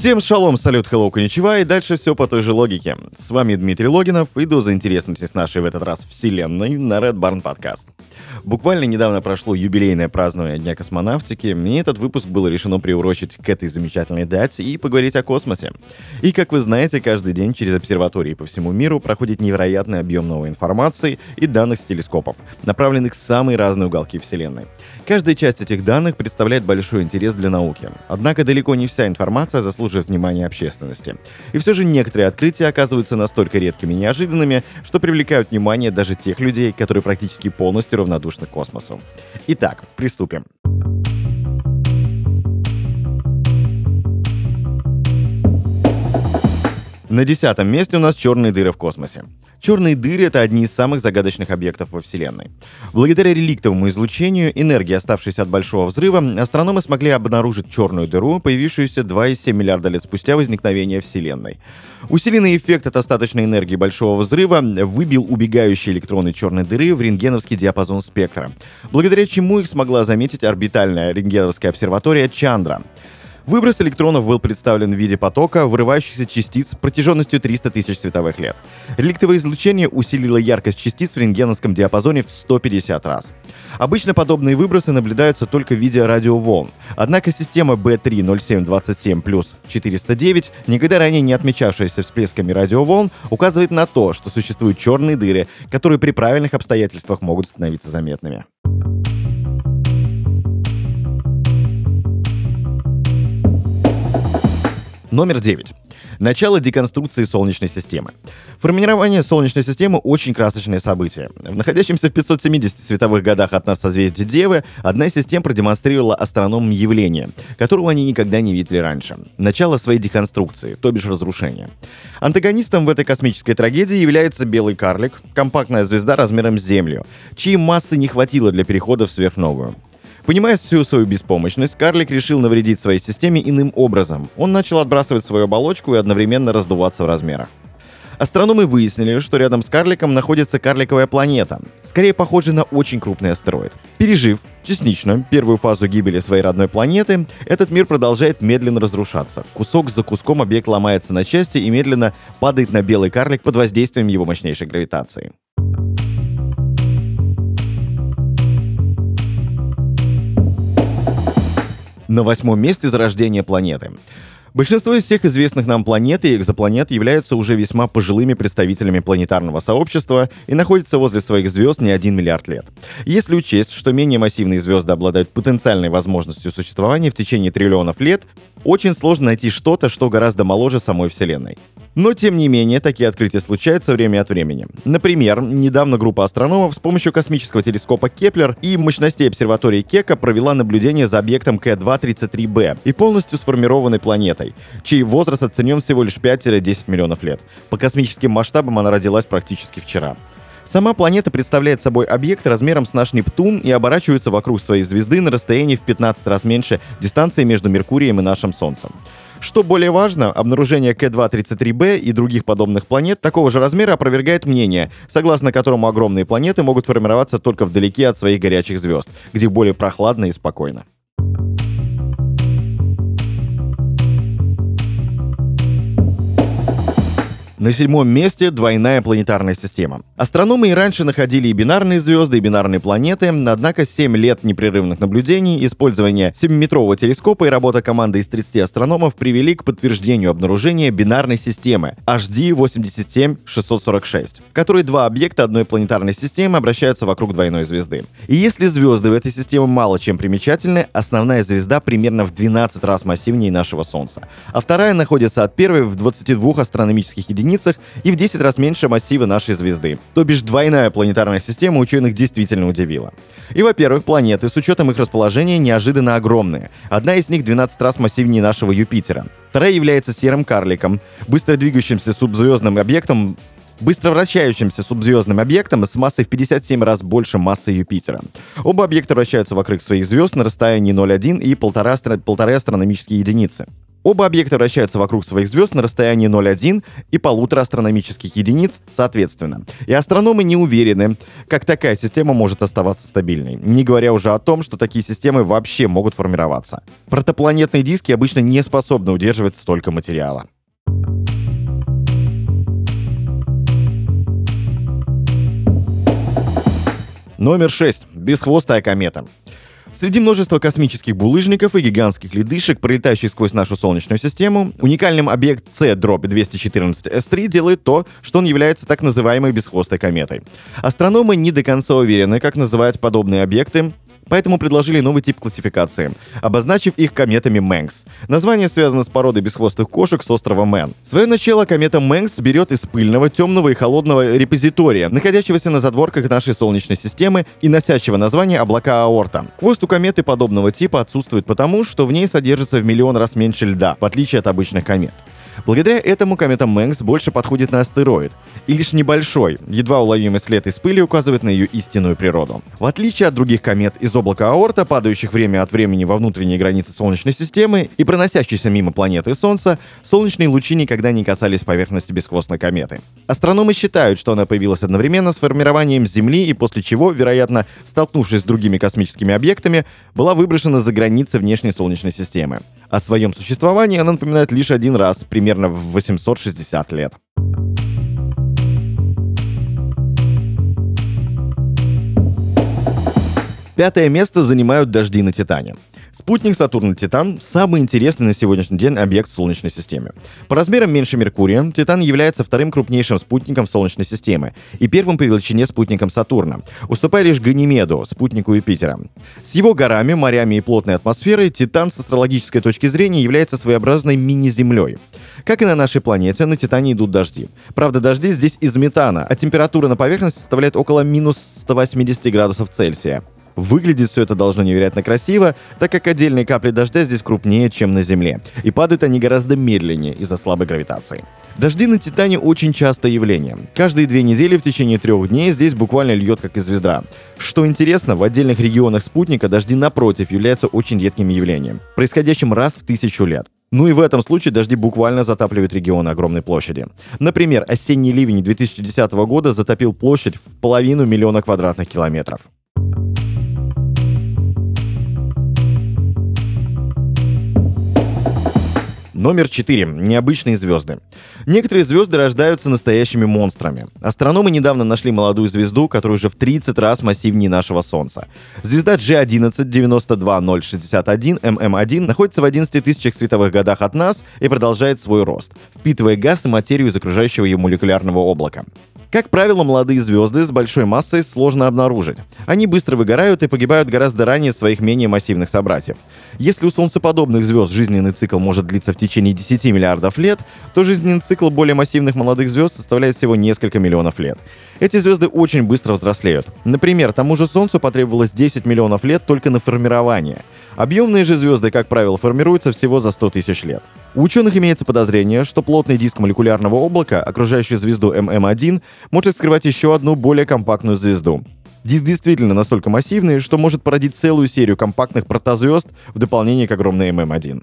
Всем шалом, салют, hello, коничева, и дальше все по той же логике. С вами Дмитрий Логинов, и доза интересности с нашей в этот раз вселенной на Red Barn Podcast. Буквально недавно прошло юбилейное празднование Дня космонавтики, и этот выпуск было решено приурочить к этой замечательной дате и поговорить о космосе. И, как вы знаете, каждый день через обсерватории по всему миру проходит невероятный объем новой информации и данных с телескопов, направленных в самые разные уголки Вселенной. Каждая часть этих данных представляет большой интерес для науки. Однако далеко не вся информация заслуживает внимания общественности. И все же некоторые открытия оказываются настолько редкими и неожиданными, что привлекают внимание даже тех людей, которые практически полностью равнодушны к космосу. Итак, приступим. На десятом месте у нас черные дыры в космосе. Черные дыры — это одни из самых загадочных объектов во Вселенной. Благодаря реликтовому излучению энергии, оставшейся от Большого Взрыва, астрономы смогли обнаружить черную дыру, появившуюся 2,7 миллиарда лет спустя возникновения Вселенной. Усиленный эффект от остаточной энергии Большого Взрыва выбил убегающие электроны черной дыры в рентгеновский диапазон спектра, благодаря чему их смогла заметить орбитальная рентгеновская обсерватория Чандра — Выброс электронов был представлен в виде потока вырывающихся частиц протяженностью 300 тысяч световых лет. Реликтовое излучение усилило яркость частиц в рентгеновском диапазоне в 150 раз. Обычно подобные выбросы наблюдаются только в виде радиоволн. Однако система B30727 плюс 409, никогда ранее не отмечавшаяся всплесками радиоволн, указывает на то, что существуют черные дыры, которые при правильных обстоятельствах могут становиться заметными. Номер 9. Начало деконструкции Солнечной системы. Формирование Солнечной системы очень красочное событие. В находящемся в 570 световых годах от нас созвездии Девы, одна из систем продемонстрировала астрономам явление, которого они никогда не видели раньше. Начало своей деконструкции, то бишь разрушения. Антагонистом в этой космической трагедии является белый карлик, компактная звезда размером с Землю, чьей массы не хватило для перехода в сверхновую. Понимая всю свою беспомощность, карлик решил навредить своей системе иным образом. Он начал отбрасывать свою оболочку и одновременно раздуваться в размерах. Астрономы выяснили, что рядом с карликом находится карликовая планета, скорее похожая на очень крупный астероид. Пережив частично первую фазу гибели своей родной планеты, этот мир продолжает медленно разрушаться. Кусок за куском объект ломается на части и медленно падает на белый карлик под воздействием его мощнейшей гравитации. На восьмом месте зарождение планеты. Большинство из всех известных нам планет и экзопланет являются уже весьма пожилыми представителями планетарного сообщества и находятся возле своих звезд не один миллиард лет. Если учесть, что менее массивные звезды обладают потенциальной возможностью существования в течение триллионов лет, очень сложно найти что-то, что гораздо моложе самой Вселенной. Но, тем не менее, такие открытия случаются время от времени. Например, недавно группа астрономов с помощью космического телескопа Кеплер и мощностей обсерватории Кека провела наблюдение за объектом К2-33b и полностью сформированной планетой, чей возраст оценен всего лишь 5-10 миллионов лет. По космическим масштабам она родилась практически вчера. Сама планета представляет собой объект размером с наш Нептун и оборачивается вокруг своей звезды на расстоянии в 15 раз меньше дистанции между Меркурием и нашим Солнцем. Что более важно, обнаружение К2-33b и других подобных планет такого же размера опровергает мнение, согласно которому огромные планеты могут формироваться только вдалеке от своих горячих звезд, где более прохладно и спокойно. На седьмом месте двойная планетарная система. Астрономы и раньше находили и бинарные звезды, и бинарные планеты, однако 7 лет непрерывных наблюдений, использование 7-метрового телескопа и работа команды из 30 астрономов привели к подтверждению обнаружения бинарной системы HD 87646, в которой два объекта одной планетарной системы обращаются вокруг двойной звезды. И если звезды в этой системе мало чем примечательны, основная звезда примерно в 12 раз массивнее нашего Солнца, а вторая находится от первой в 22 астрономических единицах единицах и в 10 раз меньше массива нашей звезды. То бишь двойная планетарная система ученых действительно удивила. И, во-первых, планеты с учетом их расположения неожиданно огромные. Одна из них 12 раз массивнее нашего Юпитера. Вторая является серым карликом, быстро двигающимся субзвездным объектом быстро вращающимся субзвездным объектом с массой в 57 раз больше массы Юпитера. Оба объекта вращаются вокруг своих звезд на расстоянии 0,1 и 1,5 астрономические единицы. Оба объекта вращаются вокруг своих звезд на расстоянии 0,1 и полутора астрономических единиц соответственно. И астрономы не уверены, как такая система может оставаться стабильной, не говоря уже о том, что такие системы вообще могут формироваться. Протопланетные диски обычно не способны удерживать столько материала. Номер 6. Бесхвостая комета. Среди множества космических булыжников и гигантских ледышек, пролетающих сквозь нашу Солнечную систему, уникальным объект C-214S3 делает то, что он является так называемой бесхвостой кометой. Астрономы не до конца уверены, как называть подобные объекты, поэтому предложили новый тип классификации, обозначив их кометами Мэнкс. Название связано с породой бесхвостых кошек с острова Мэн. Свое начало комета Мэнкс берет из пыльного, темного и холодного репозитория, находящегося на задворках нашей Солнечной системы и носящего название облака Оорта. Хвост у кометы подобного типа отсутствует потому, что в ней содержится в миллион раз меньше льда, в отличие от обычных комет. Благодаря этому комета Мэнкс больше подходит на астероид, и лишь небольшой, едва уловимый след из пыли указывает на ее истинную природу. В отличие от других комет из облака Аорта, падающих время от времени во внутренние границы Солнечной системы и проносящихся мимо планеты Солнца, солнечные лучи никогда не касались поверхности бесхвостной кометы. Астрономы считают, что она появилась одновременно с формированием Земли и после чего, вероятно, столкнувшись с другими космическими объектами, была выброшена за границы внешней Солнечной системы. О своем существовании она напоминает лишь один раз, примерно в 860 лет. Пятое место занимают дожди на Титане. Спутник Сатурна Титан – самый интересный на сегодняшний день объект в Солнечной системе. По размерам меньше Меркурия, Титан является вторым крупнейшим спутником Солнечной системы и первым по величине спутником Сатурна, уступая лишь Ганимеду, спутнику Юпитера. С его горами, морями и плотной атмосферой Титан с астрологической точки зрения является своеобразной мини-Землей. Как и на нашей планете, на Титане идут дожди. Правда, дожди здесь из метана, а температура на поверхности составляет около минус 180 градусов Цельсия. Выглядит все это должно невероятно красиво, так как отдельные капли дождя здесь крупнее, чем на Земле, и падают они гораздо медленнее из-за слабой гравитации. Дожди на Титане очень частое явление. Каждые две недели в течение трех дней здесь буквально льет как из ведра. Что интересно, в отдельных регионах спутника дожди напротив являются очень редким явлением, происходящим раз в тысячу лет. Ну и в этом случае дожди буквально затапливают регионы огромной площади. Например, осенний ливень 2010 года затопил площадь в половину миллиона квадратных километров. Номер 4. Необычные звезды. Некоторые звезды рождаются настоящими монстрами. Астрономы недавно нашли молодую звезду, которая уже в 30 раз массивнее нашего Солнца. Звезда G11 92061 MM1 находится в 11 тысячах световых годах от нас и продолжает свой рост, впитывая газ и материю из окружающего ее молекулярного облака. Как правило, молодые звезды с большой массой сложно обнаружить. Они быстро выгорают и погибают гораздо ранее своих менее массивных собратьев. Если у солнцеподобных звезд жизненный цикл может длиться в течение 10 миллиардов лет, то жизненный цикл более массивных молодых звезд составляет всего несколько миллионов лет. Эти звезды очень быстро взрослеют. Например, тому же Солнцу потребовалось 10 миллионов лет только на формирование. Объемные же звезды, как правило, формируются всего за 100 тысяч лет. У ученых имеется подозрение, что плотный диск молекулярного облака, окружающий звезду ММ1, может скрывать еще одну более компактную звезду. Диск действительно настолько массивный, что может породить целую серию компактных протозвезд в дополнение к огромной ММ1.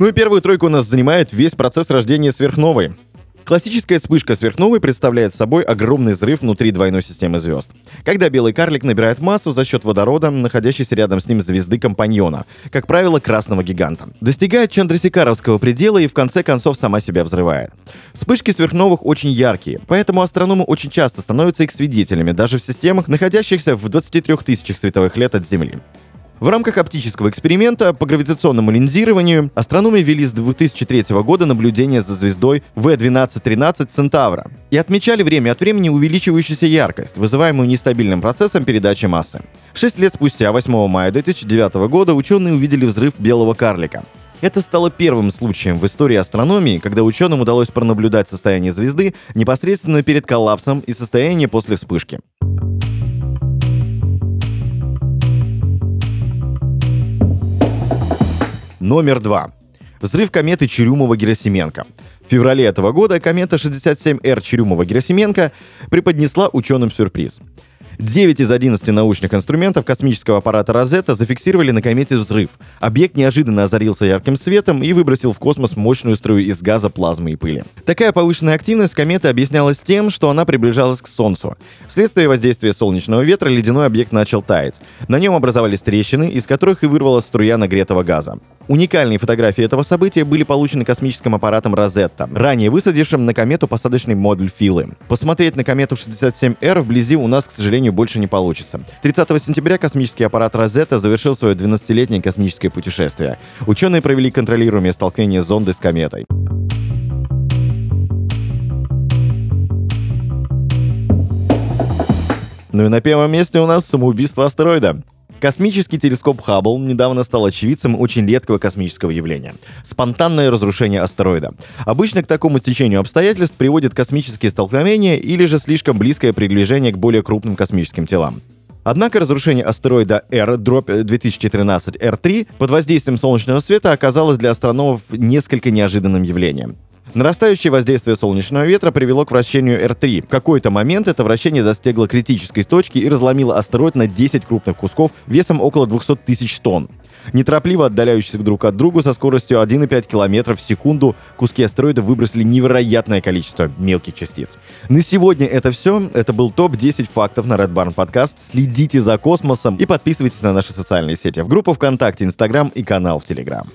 Ну и первую тройку у нас занимает весь процесс рождения сверхновой. Классическая вспышка сверхновой представляет собой огромный взрыв внутри двойной системы звезд. Когда белый карлик набирает массу за счет водорода, находящейся рядом с ним звезды-компаньона, как правило, красного гиганта. Достигает Чандрасикаровского предела и в конце концов сама себя взрывает. Вспышки сверхновых очень яркие, поэтому астрономы очень часто становятся их свидетелями, даже в системах, находящихся в 23 тысячах световых лет от Земли. В рамках оптического эксперимента по гравитационному линзированию астрономы вели с 2003 года наблюдения за звездой V1213 Центавра и отмечали время от времени увеличивающуюся яркость, вызываемую нестабильным процессом передачи массы. Шесть лет спустя, 8 мая 2009 года, ученые увидели взрыв белого карлика. Это стало первым случаем в истории астрономии, когда ученым удалось пронаблюдать состояние звезды непосредственно перед коллапсом и состояние после вспышки. Номер два. Взрыв кометы Чурюмова-Герасименко. В феврале этого года комета 67Р Чурюмова-Герасименко преподнесла ученым сюрприз. 9 из 11 научных инструментов космического аппарата «Розетта» зафиксировали на комете взрыв. Объект неожиданно озарился ярким светом и выбросил в космос мощную струю из газа, плазмы и пыли. Такая повышенная активность кометы объяснялась тем, что она приближалась к Солнцу. Вследствие воздействия солнечного ветра ледяной объект начал таять. На нем образовались трещины, из которых и вырвалась струя нагретого газа. Уникальные фотографии этого события были получены космическим аппаратом «Розетта», ранее высадившим на комету посадочный модуль Филы. Посмотреть на комету 67Р вблизи у нас, к сожалению, больше не получится. 30 сентября космический аппарат «Розетта» завершил свое 12-летнее космическое путешествие. Ученые провели контролируемое столкновение зонды с кометой. Ну и на первом месте у нас самоубийство астероида. Космический телескоп Хаббл недавно стал очевидцем очень редкого космического явления — спонтанное разрушение астероида. Обычно к такому течению обстоятельств приводят космические столкновения или же слишком близкое приближение к более крупным космическим телам. Однако разрушение астероида R, дробь 2013 R3, под воздействием солнечного света оказалось для астрономов несколько неожиданным явлением. Нарастающее воздействие солнечного ветра привело к вращению R3. В какой-то момент это вращение достигло критической точки и разломило астероид на 10 крупных кусков весом около 200 тысяч тонн. Неторопливо отдаляющихся друг от друга со скоростью 1,5 км в секунду куски астероида выбросили невероятное количество мелких частиц. На сегодня это все. Это был топ-10 фактов на Red Barn Podcast. Следите за космосом и подписывайтесь на наши социальные сети в группу ВКонтакте, Инстаграм и канал в Телеграм.